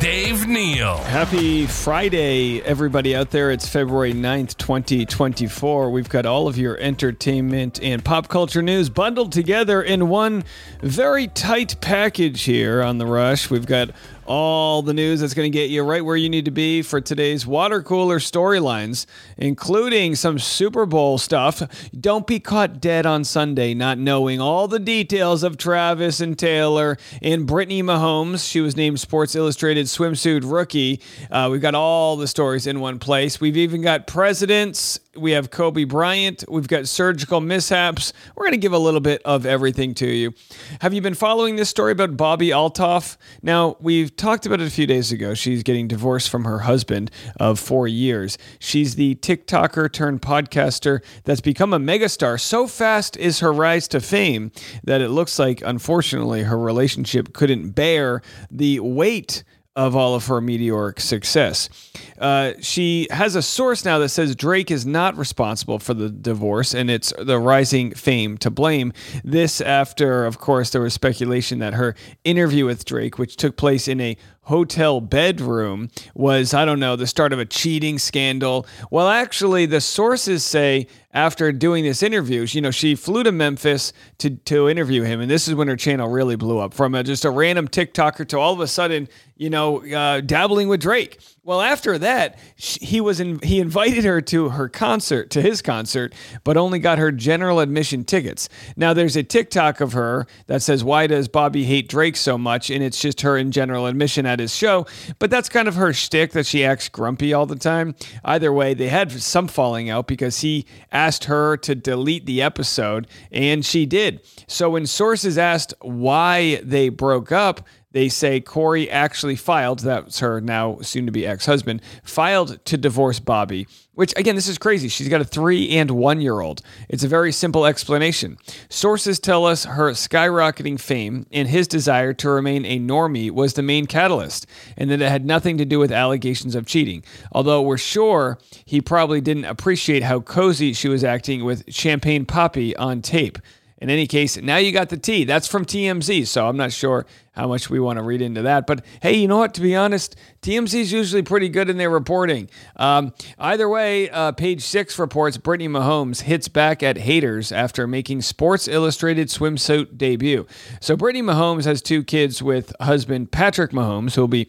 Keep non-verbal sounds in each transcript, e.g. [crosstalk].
Dave Neal. Happy Friday, everybody out there. It's February 9th, 2024. We've got all of your entertainment and pop culture news bundled together in one very tight package here on The Rush. We've got all the news that's going to get you right where you need to be for today's water cooler storylines, including some Super Bowl stuff. Don't be caught dead on Sunday not knowing all the details of Travis and Taylor and Brittany Mahomes. She was named Sports Illustrated swimsuit rookie. Uh, we've got all the stories in one place. We've even got presidents. We have Kobe Bryant. We've got surgical mishaps. We're going to give a little bit of everything to you. Have you been following this story about Bobbi Althoff? Now, we've talked about it a few days ago. She's getting divorced from her husband of four years. She's the TikToker turned podcaster that's become a megastar. So fast is her rise to fame that it looks like, unfortunately, her relationship couldn't bear the weight of all of her meteoric success. Uh, she has a source now that says Drake is not responsible for the divorce and it's the rising fame to blame. This after, of course, there was speculation that her interview with Drake, which took place in a hotel bedroom was, I don't know, the start of a cheating scandal. Well, actually, the sources say after doing this interview, you know, she flew to Memphis to, to interview him. And this is when her channel really blew up from a, just a random TikToker to all of a sudden, you know, uh, dabbling with Drake. Well, after that, he was in, he invited her to her concert, to his concert, but only got her general admission tickets. Now, there's a TikTok of her that says, "Why does Bobbi hate Drake so much?" And it's just her in general admission at his show. But that's kind of her shtick that she acts grumpy all the time. Either way, they had some falling out because he asked her to delete the episode, and she did. So when sources asked why they broke up, they say Cory actually filed, that's her now soon to be ex husband, filed to divorce Bobbi, which again, this is crazy. She's got a three and one year old. It's a very simple explanation. Sources tell us her skyrocketing fame and his desire to remain a normie was the main catalyst, and that it had nothing to do with allegations of cheating. Although we're sure he probably didn't appreciate how cozy she was acting with Champagne Papi on tape. In any case, now you got the T. That's from TMZ, so I'm not sure how much we want to read into that. But hey, you know what? To be honest, TMZ is usually pretty good in their reporting. Um, either way, uh, page six reports Brittany Mahomes hits back at haters after making Sports Illustrated swimsuit debut. So Brittany Mahomes has two kids with husband Patrick Mahomes, who will be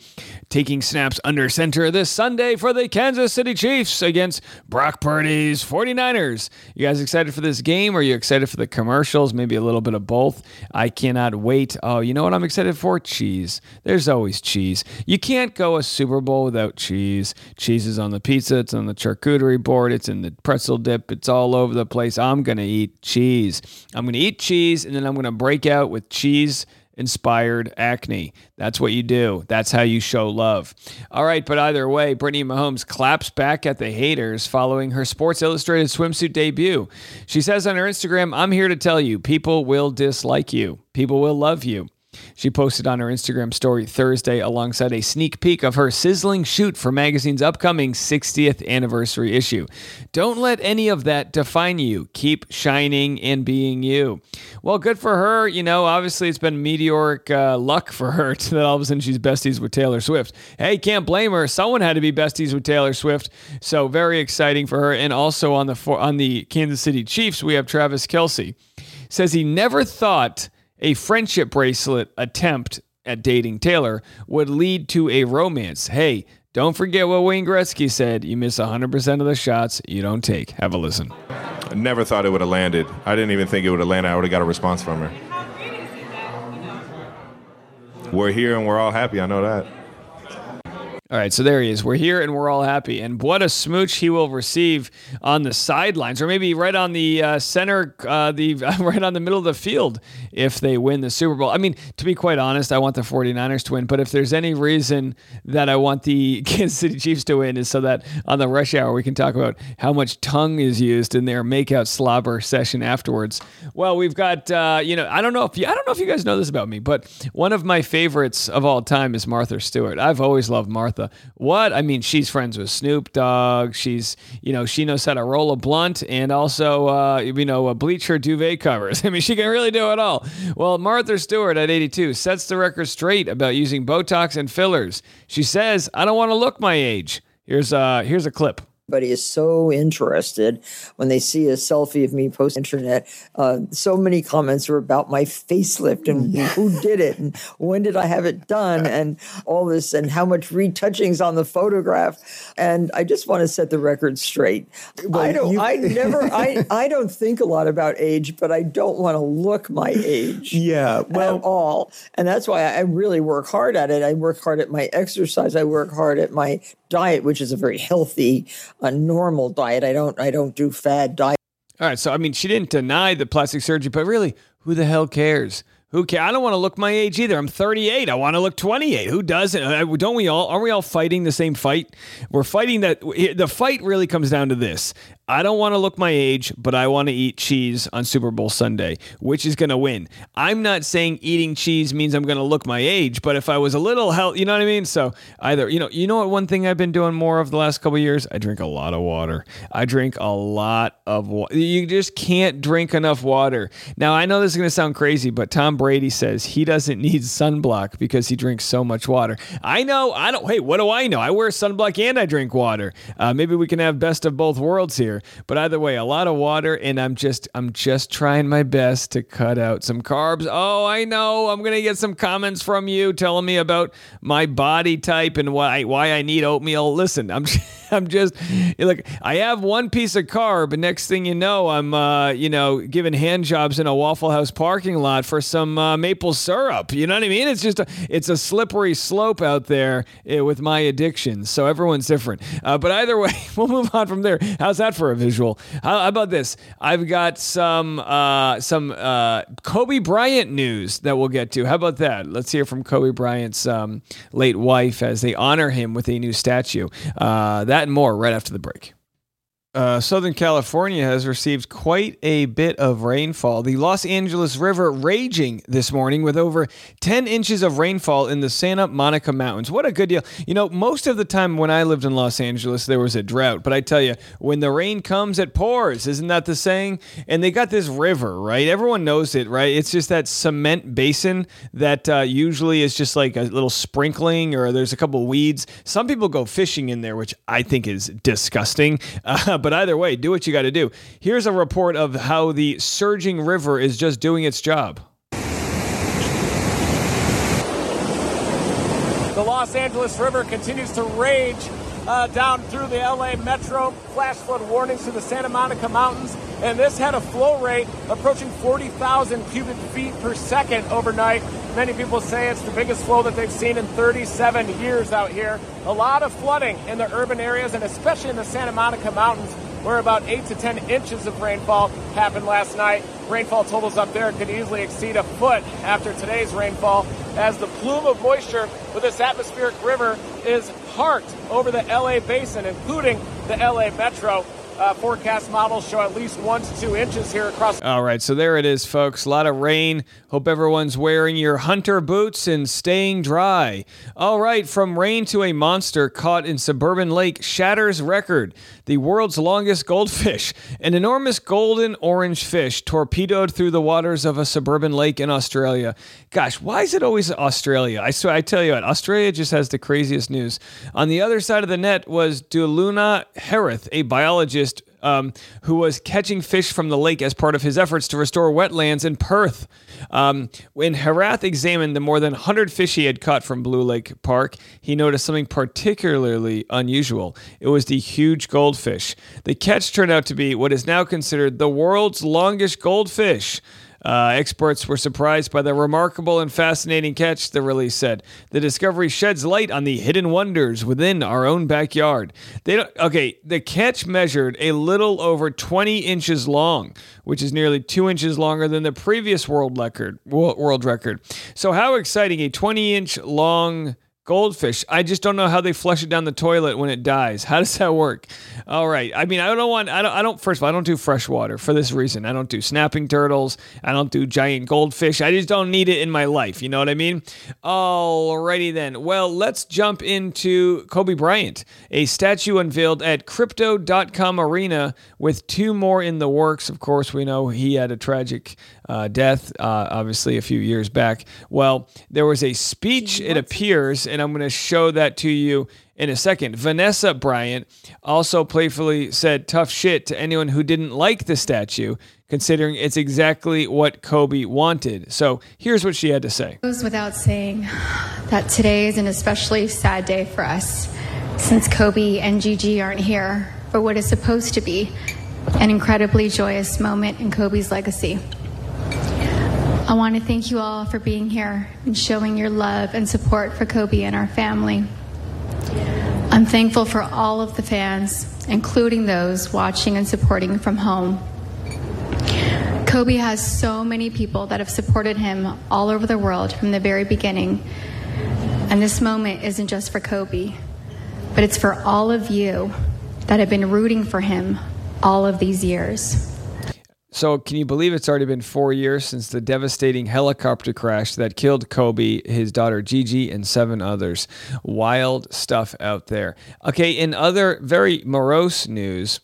taking snaps under center this Sunday for the Kansas City Chiefs against Brock Purdy's 49ers. You guys excited for this game? Are you excited for the commercials? Maybe a little bit of both. I cannot wait. Oh, you know what I'm excited for? Cheese. There's always cheese. You can't go a Super Bowl without cheese. Cheese is on the pizza, it's on the charcuterie board, it's in the pretzel dip, it's all over the place. I'm going to eat cheese. I'm going to eat cheese and then I'm going to break out with cheese inspired acne. That's what you do. That's how you show love. All right, but either way, Brittany Mahomes claps back at the haters following her Sports Illustrated swimsuit debut. She says on her Instagram, I'm here to tell you, people will dislike you, people will love you. She posted on her Instagram story Thursday alongside a sneak peek of her sizzling shoot for magazine's upcoming 60th anniversary issue. Don't let any of that define you. Keep shining and being you. Well, good for her. You know, obviously it's been meteoric uh, luck for her [laughs] that all of a sudden she's besties with Taylor Swift. Hey, can't blame her. Someone had to be besties with Taylor Swift. So very exciting for her. And also on the on the Kansas City Chiefs, we have Travis Kelce. Says he never thought a friendship bracelet attempt at dating Taylor would lead to a romance. Hey, don't forget what Wayne Gretzky said. You miss 100% of the shots you don't take. Have a listen. I never thought it would have landed. I didn't even think it would have landed. I would have got a response from her. We're here and we're all happy. I know that. All right, so there he is. We're here and we're all happy. And what a smooch he will receive on the sidelines, or maybe right on the uh, center, uh, the [laughs] right on the middle of the field if they win the Super Bowl. I mean, to be quite honest, I want the 49ers to win, but if there's any reason that I want the [laughs] Kansas City Chiefs to win is so that on the rush hour we can talk about how much tongue is used in their makeout slobber session afterwards. Well, we've got uh, you know, I don't know if you, I don't know if you guys know this about me, but one of my favorites of all time is Martha Stewart. I've always loved Martha. Martha. What? I mean, she's friends with Snoop Dogg. She's, you know, she knows how to roll a blunt and also, uh, you know, bleach her duvet covers. [laughs] I mean, she can really do it all. Well, Martha Stewart at 82 sets the record straight about using Botox and fillers. She says, I don't want to look my age. Here's, uh, here's a clip. Everybody is so interested when they see a selfie of me post internet. Uh, so many comments are about my facelift and who did it and when did I have it done and all this and how much retouching's on the photograph. And I just want to set the record straight. Well, I don't. You, I [laughs] never. I I don't think a lot about age, but I don't want to look my age. Yeah, well, at all. And that's why I really work hard at it. I work hard at my exercise. I work hard at my diet, which is a very healthy, a normal diet. I don't I don't do fad diet. All right, so I mean, she didn't deny the plastic surgery, but really, who the hell cares? Who cares? I don't want to look my age either. I'm 38. I want to look 28. Who doesn't? Uh, don't we all? Are we all fighting the same fight? We're fighting that. The fight really comes down to this. I don't want to look my age, but I want to eat cheese on Super Bowl Sunday. Which is going to win? I'm not saying eating cheese means I'm going to look my age, but if I was a little healthy, you know what I mean? So either, you know, you know what one thing I've been doing more of the last couple years? I drink a lot of water. I drink a lot of water. You just can't drink enough water. Now, I know this is going to sound crazy, but Tom Brady says he doesn't need sunblock because he drinks so much water. I know, I don't, hey, what do I know? I wear sunblock and I drink water. Uh, maybe we can have best of both worlds here. But either way, a lot of water, and I'm just I'm just trying my best to cut out some carbs. Oh, I know. I'm gonna get some comments from you telling me about my body type and why why I need oatmeal. Listen, I'm [laughs] [laughs] I'm just like I have one piece of carb, but next thing you know, I'm uh, you know giving hand jobs in a Waffle House parking lot for some uh, maple syrup. You know what I mean? It's just a, it's a slippery slope out there uh, with my addictions. So everyone's different. Uh, but either way, [laughs] we'll move on from there. How's that for a visual. How, how about this? I've got some uh, some uh, Kobe Bryant news that we'll get to. How about that? Let's hear from Kobe Bryant's um, late wife as they honor him with a new statue. Uh, that and more right after the break. Uh, Southern California has received quite a bit of rainfall. The Los Angeles River raging this morning with over 10 inches of rainfall in the Santa Monica Mountains. What a good deal. You know, most of the time when I lived in Los Angeles, there was a drought. But I tell you, when the rain comes, it pours. Isn't that the saying? And they got this river, right? Everyone knows it, right? It's just that cement basin that uh, usually is just like a little sprinkling or there's a couple weeds. Some people go fishing in there, which I think is disgusting. [laughs] Uh, but either way, do what you got to do. Here's a report of how the surging river is just doing its job. The Los Angeles River continues to rage uh, down through the LA metro, flash flood warnings to the Santa Monica Mountains, and this had a flow rate approaching 40,000 cubic feet per second overnight. Many people say it's the biggest flow that they've seen in 37 years out here. A lot of flooding in the urban areas and especially in the Santa Monica Mountains where about 8 to 10 inches of rainfall happened last night. Rainfall totals up there could easily exceed a foot after today's rainfall as the plume of moisture with this atmospheric river is parked over the LA basin, including the LA metro. Uh, forecast models show at least one to two inches here across. All right, so there it is, folks. A lot of rain. Hope everyone's wearing your hunter boots and staying dry. All right, from rain to a monster caught in suburban lake shatters record. The world's longest goldfish, an enormous golden orange fish, torpedoed through the waters of a suburban lake in Australia. Gosh, why is it always Australia? I swear, I tell you what, Australia just has the craziest news. On the other side of the net was Duluna Herath, a biologist um, who was catching fish from the lake as part of his efforts to restore wetlands in Perth. Um, when Herath examined the more than 100 fish he had caught from Blue Lake Park, he noticed something particularly unusual. It was the huge goldfish. The catch turned out to be what is now considered the world's longest goldfish. Uh, experts were surprised by the remarkable and fascinating catch, the release said. The discovery sheds light on the hidden wonders within our own backyard. They don't, okay, the catch measured a little over 20 inches long, which is nearly two inches longer than the previous world record. World record. So, how exciting! A 20 inch long Goldfish. I just don't know how they flush it down the toilet when it dies. How does that work? All right. I mean, I don't want. I don't. I don't. First of all, I don't do fresh water for this reason. I don't do snapping turtles. I don't do giant goldfish. I just don't need it in my life. You know what I mean? Alrighty then. Well, let's jump into Kobe Bryant. A statue unveiled at Crypto.com Arena with two more in the works. Of course, we know he had a tragic uh, death, uh, obviously a few years back. Well, there was a speech. It appears and I'm going to show that to you in a second. Vanessa Bryant also playfully said tough shit to anyone who didn't like the statue, considering it's exactly what Kobe wanted. So here's what she had to say. It goes without saying that today is an especially sad day for us since Kobe and Gigi aren't here for what is supposed to be an incredibly joyous moment in Kobe's legacy. I want to thank you all for being here and showing your love and support for Kobe and our family. I'm thankful for all of the fans, including those watching and supporting from home. Kobe has so many people that have supported him all over the world from the very beginning. And this moment isn't just for Kobe, but it's for all of you that have been rooting for him all of these years. So, can you believe it's already been four years since the devastating helicopter crash that killed Kobe, his daughter Gigi, and seven others? Wild stuff out there. Okay, in other very morose news,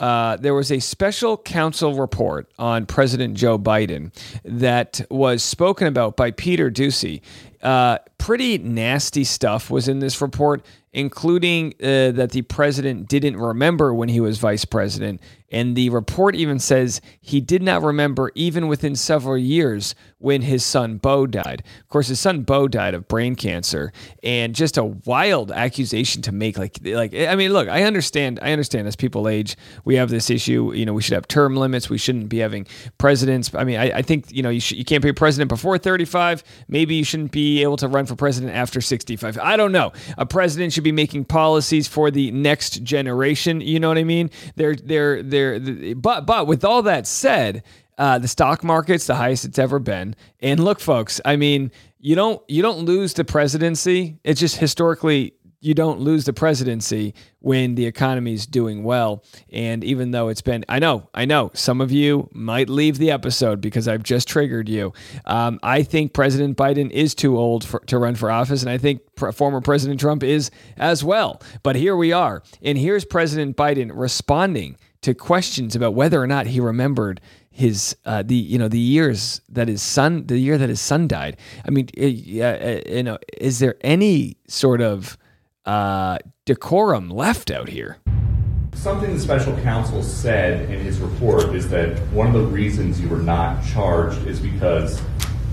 uh, there was a special counsel report on President Joe Biden that was spoken about by Peter Doocy. Uh, pretty nasty stuff was in this report, including uh, that the president didn't remember when he was vice president and the report even says he did not remember, even within several years, when his son Beau died. Of course, his son Beau died of brain cancer, and just a wild accusation to make. Like, like I mean, look, I understand. I understand as people age, we have this issue. You know, we should have term limits. We shouldn't be having presidents. I mean, I, I think you know you, sh- you can't be president before 35. Maybe you shouldn't be able to run for president after 65. I don't know. A president should be making policies for the next generation. You know what I mean? They're they're, they're. But but with all that said, uh, the stock market's the highest it's ever been. And look, folks, I mean, you don't you don't lose the presidency. It's just historically you don't lose the presidency when the economy's doing well. And even though it's been, I know, I know, some of you might leave the episode because I've just triggered you. Um, I think President Biden is too old for, to run for office, and I think former President Trump is as well. But here we are. And here's President Biden responding to questions about whether or not he remembered his uh, the you know the years that his son the year that his son died. I mean, uh, you know, is there any sort of uh, decorum left out here? Something the special counsel said in his report is that one of the reasons you were not charged is because,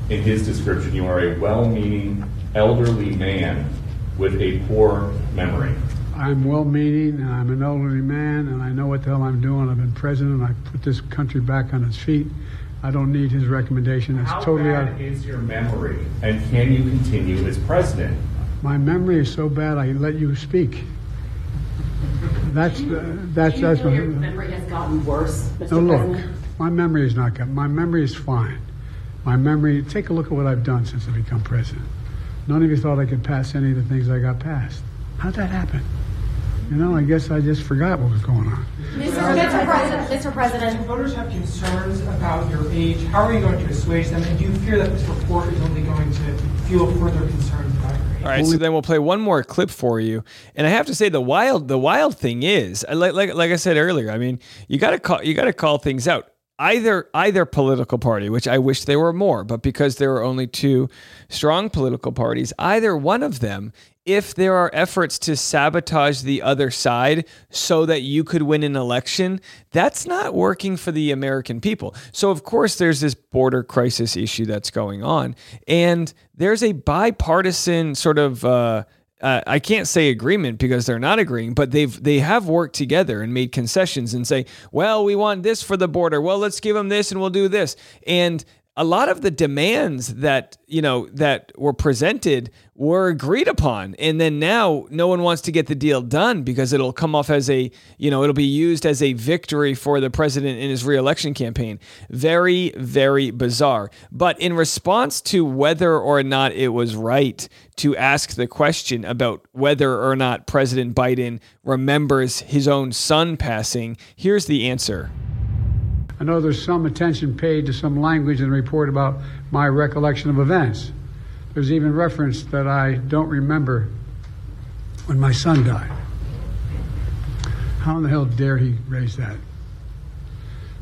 in his description, you are a well-meaning elderly man with a poor memory. I'm well meaning and I'm an elderly man and I know what the hell I'm doing. I've been president. and I put this country back on its feet. I don't need his recommendation. It's How totally bad out. is your memory and can you continue as president? My memory is so bad I let you speak. That's uh, that's that's my your memory has gotten worse, Mr. No, look, President? my memory is not good. My memory is fine. My memory. Take a look at what I've done since I become president. None of you thought I could pass any of the things I got passed. How'd that happen? You know, I guess I just forgot what was going on. Mr. Mr. President, Mr. President. If voters have concerns about your age, how are you going to assuage them? And do you fear that this report is only going to fuel further concerns about your age? All right, so then we'll play one more clip for you, and I have to say the wild the wild thing is like like like I said earlier. I mean, you got to call you got to call things out. Either either political party, which I wish there were more, but because there are only two strong political parties, either one of them if there are efforts to sabotage the other side so that you could win an election, that's not working for the American people. So, of course, there's this border crisis issue that's going on, and there's a bipartisan sort of. Uh, uh, I can't say agreement because they're not agreeing, but they've they have worked together and made concessions and say, well, we want this for the border. Well, let's give them this and we'll do this. And a lot of the demands that you know that were presented were agreed upon. And then now no one wants to get the deal done because it'll come off as a you know it'll be used as a victory for the president in his reelection campaign. Very very bizarre. But in response to whether or not it was right to ask the question about whether or not president biden remembers his own son passing here's the answer I know there's some attention paid to some language in the report about my recollection of events. There's even reference that I don't remember when my son died. How in the hell dare he raise that?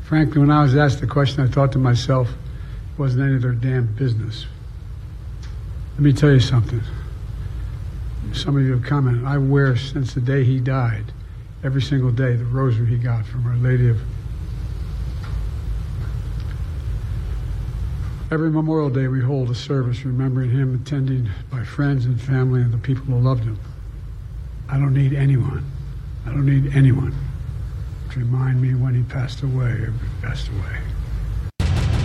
Frankly, when I was asked the question, I thought to myself, it wasn't any of their damn business. Let me tell you something. Some of you have commented. I wear since the day he died, every single day, the rosary he got from Our Lady of Every Memorial Day, we hold a service remembering him, attended by friends and family and the people who loved him. I don't need anyone. I don't need anyone to remind me when he passed away or passed away.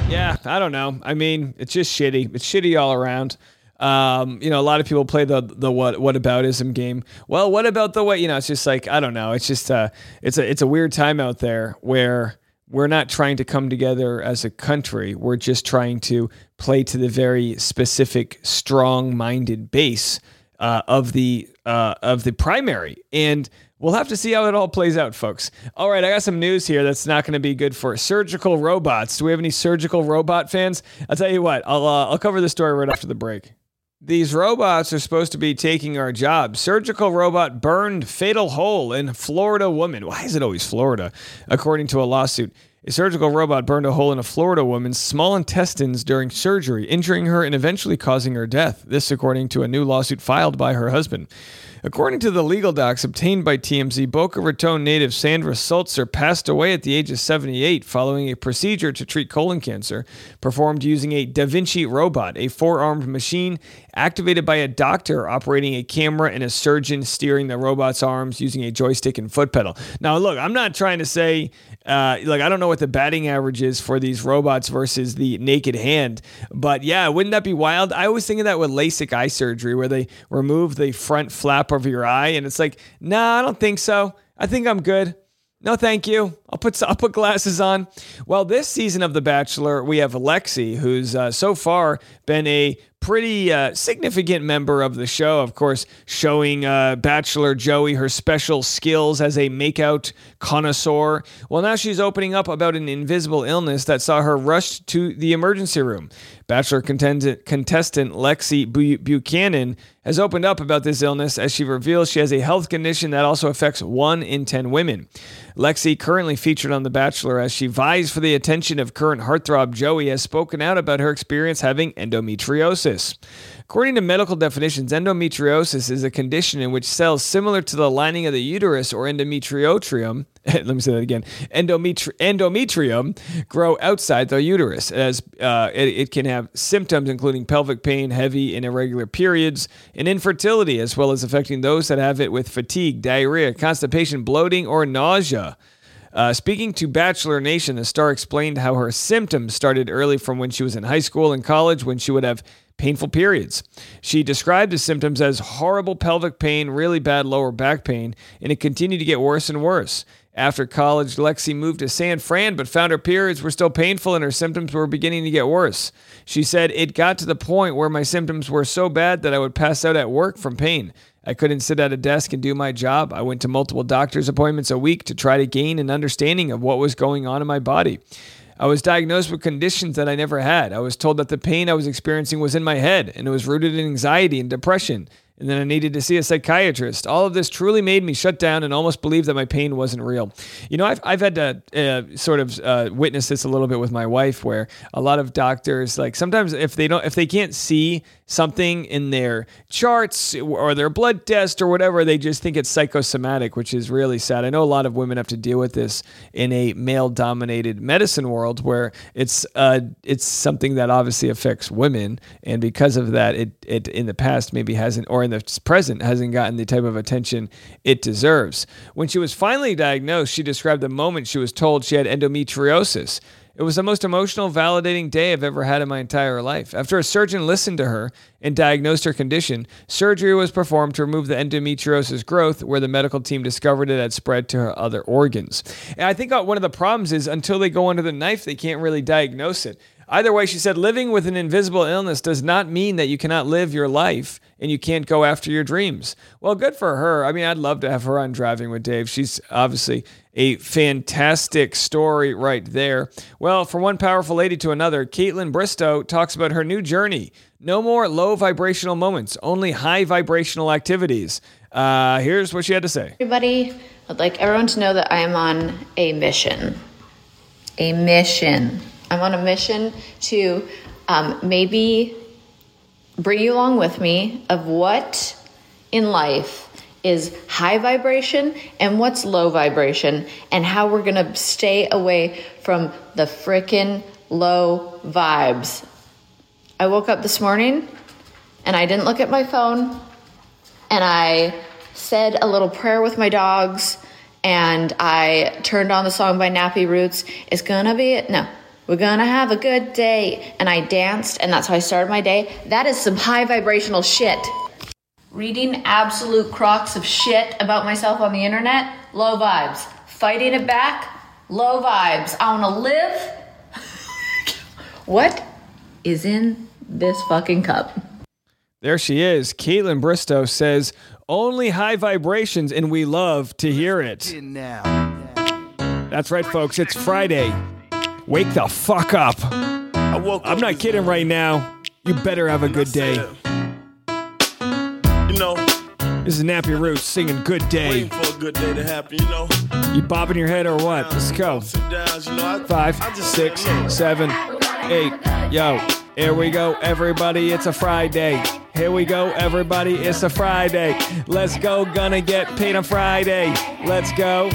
Yeah, I don't know. I mean, it's just shitty. It's shitty all around. Um, you know, a lot of people play the the what what aboutism game. Well, what about the what? You know, it's just like I don't know. It's just uh, it's a it's a weird time out there where we're not trying to come together as a country. We're just trying to play to the very specific, strong-minded base uh, of the uh, of the primary, and we'll have to see how it all plays out, folks. All right, I got some news here that's not going to be good for surgical robots. Do we have any surgical robot fans? I'll tell you what. I'll uh, I'll cover the story right after the break. These robots are supposed to be taking our jobs. Surgical robot burned fatal hole in Florida woman. Why is it always Florida? According to a lawsuit, a surgical robot burned a hole in a Florida woman's small intestines during surgery, injuring her and eventually causing her death. This, according to a new lawsuit filed by her husband. According to the legal docs obtained by TMZ, Boca Raton native Sandra Sultzer passed away at the age of 78 following a procedure to treat colon cancer performed using a Da Vinci robot, a four armed machine activated by a doctor operating a camera and a surgeon steering the robot's arms using a joystick and foot pedal. Now, look, I'm not trying to say, uh, like, I don't know what the batting average is for these robots versus the naked hand, but yeah, wouldn't that be wild? I always think of that with LASIK eye surgery where they remove the front flap of your eye, and it's like, nah, I don't think so. I think I'm good. No, thank you. I'll put I'll put glasses on. Well, this season of The Bachelor, we have Lexi, who's uh, so far been a pretty uh, significant member of the show. Of course, showing uh, Bachelor Joey her special skills as a makeout connoisseur. Well, now she's opening up about an invisible illness that saw her rushed to the emergency room. Bachelor contestant, contestant Lexi Bu- Buchanan has opened up about this illness as she reveals she has a health condition that also affects one in 10 women. Lexi, currently featured on The Bachelor as she vies for the attention of current heartthrob Joey, has spoken out about her experience having endometriosis. According to medical definitions, endometriosis is a condition in which cells similar to the lining of the uterus or endometriotrium, [laughs] let me say that again, endometri- endometrium, grow outside the uterus. As uh, it, it can have symptoms including pelvic pain, heavy and irregular periods, and infertility, as well as affecting those that have it with fatigue, diarrhea, constipation, bloating, or nausea. Uh, speaking to Bachelor Nation, the star explained how her symptoms started early from when she was in high school and college when she would have painful periods. She described the symptoms as horrible pelvic pain, really bad lower back pain, and it continued to get worse and worse. After college, Lexi moved to San Fran, but found her periods were still painful and her symptoms were beginning to get worse. She said, It got to the point where my symptoms were so bad that I would pass out at work from pain. I couldn't sit at a desk and do my job. I went to multiple doctor's appointments a week to try to gain an understanding of what was going on in my body. I was diagnosed with conditions that I never had. I was told that the pain I was experiencing was in my head and it was rooted in anxiety and depression and then I needed to see a psychiatrist. All of this truly made me shut down and almost believe that my pain wasn't real. You know, I've, I've had to uh, sort of uh, witness this a little bit with my wife, where a lot of doctors, like sometimes if they don't, if they can't see something in their charts or their blood test or whatever, they just think it's psychosomatic, which is really sad. I know a lot of women have to deal with this in a male-dominated medicine world where it's uh, it's something that obviously affects women, and because of that, it it in the past maybe hasn't or in the present hasn't gotten the type of attention it deserves. When she was finally diagnosed, she described the moment she was told she had endometriosis. It was the most emotional, validating day I've ever had in my entire life. After a surgeon listened to her and diagnosed her condition, surgery was performed to remove the endometriosis growth where the medical team discovered it had spread to her other organs. And I think uh, one of the problems is until they go under the knife, they can't really diagnose it. Either way, she said, living with an invisible illness does not mean that you cannot live your life and you can't go after your dreams. Well, good for her. I mean, I'd love to have her on Driving with Dave. She's obviously a fantastic story right there. Well, from one powerful lady to another, Kaitlyn Bristowe talks about her new journey. No more low vibrational moments, only high vibrational activities. Uh, here's what she had to say. Everybody, I'd like everyone to know that I am on a mission. A mission. I'm on a mission to um, maybe bring you along with me of what in life is high vibration and what's low vibration and how we're going to stay away from the frickin' low vibes. I woke up this morning and I didn't look at my phone and I said a little prayer with my dogs and I turned on the song by Nappy Roots. It's gonna be it. no, we're gonna have a good day. And I danced, and that's how I started my day. That is some high vibrational shit. Reading absolute crocks of shit about myself on the internet, low vibes. Fighting it back, low vibes. I wanna live. [laughs] what is in this fucking cup? There she is. Kaitlyn Bristowe says, only high vibrations, and we love to hear it. That's right, folks. It's Friday. Wake the fuck up. I'm not kidding right now. You better have a good day. This is Nappy Roots singing Good Day. waiting for a good day to happen, you know. You bobbing your head or what? Let's go. Sit down, you know. I, Five, six, seven, eight. Yo, here we go, everybody. It's a Friday. Here we go, everybody. It's a Friday. Let's go. Gonna get paid on Friday. Let's go.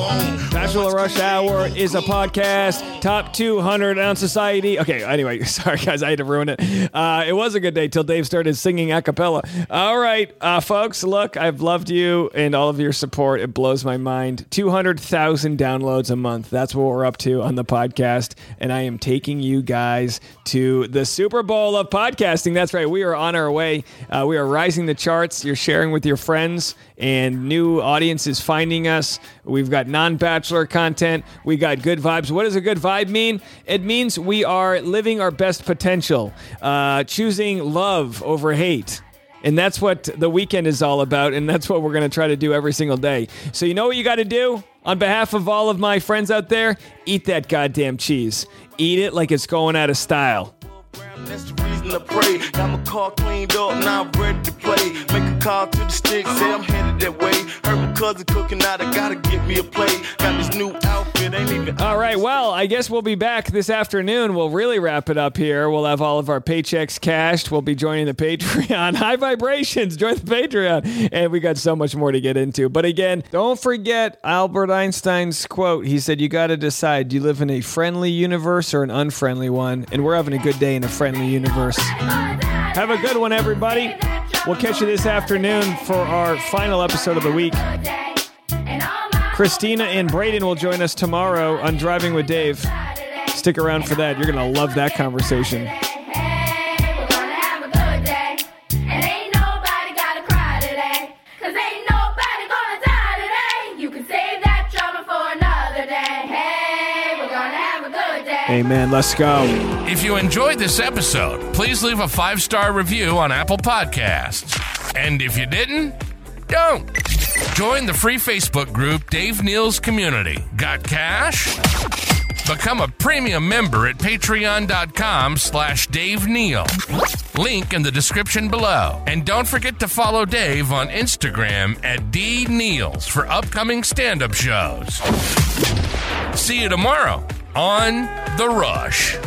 Phone. Bachelor Rush Hour is a podcast. Top 200 on society. Okay, anyway, [laughs] sorry guys, I had to ruin it. Uh, it was a good day till Dave started singing a cappella. All right, uh, folks, look, I've loved you and all of your support. It blows my mind. 200,000 downloads a month. That's what we're up to on the podcast. And I am taking you guys to the Super Bowl of podcasting. That's right, we are on our way. Uh, we are rising the charts. You're sharing with your friends, and new audiences finding us. We've got non bachelor content. We got good vibes. What does a good vibe mean? It means we are living our best potential, uh, choosing love over hate. And that's what the weekend is all about. And that's what we're going to try to do every single day. So, you know what you got to do? On behalf of all of my friends out there, eat that goddamn cheese. Eat it like it's going out of style. That's the reason I pray. Got my car cleaned up, now I'm ready to play. Make a call to the stick, say I'm headed that way. Cousin cooking out, I gotta get me a plate. Got this new outfit, ain't even. All right, well, I guess we'll be back this afternoon. We'll really wrap it up here. We'll have all of our paychecks cashed. We'll be joining the Patreon. [laughs] High vibrations, join the Patreon. And we got so much more to get into. But again, don't forget Albert Einstein's quote. He said, You got to decide do you live in a friendly universe or an unfriendly one? And we're having a good day in a friendly universe. Have a good one, everybody. We'll catch you this afternoon for our final episode of the week. Christina and Braden will join us tomorrow on Driving with Dave. Stick around for that. You're going to love that conversation. Amen. Let's go. If you enjoyed this episode, please leave a five star review on Apple Podcasts. And if you didn't, don't. Join the free Facebook group Dave Neal's Community. Got cash? Become a premium member at patreon.com slash Dave Neal. Link in the description below. And don't forget to follow Dave on Instagram at D for upcoming stand up shows. See you tomorrow on The Rush.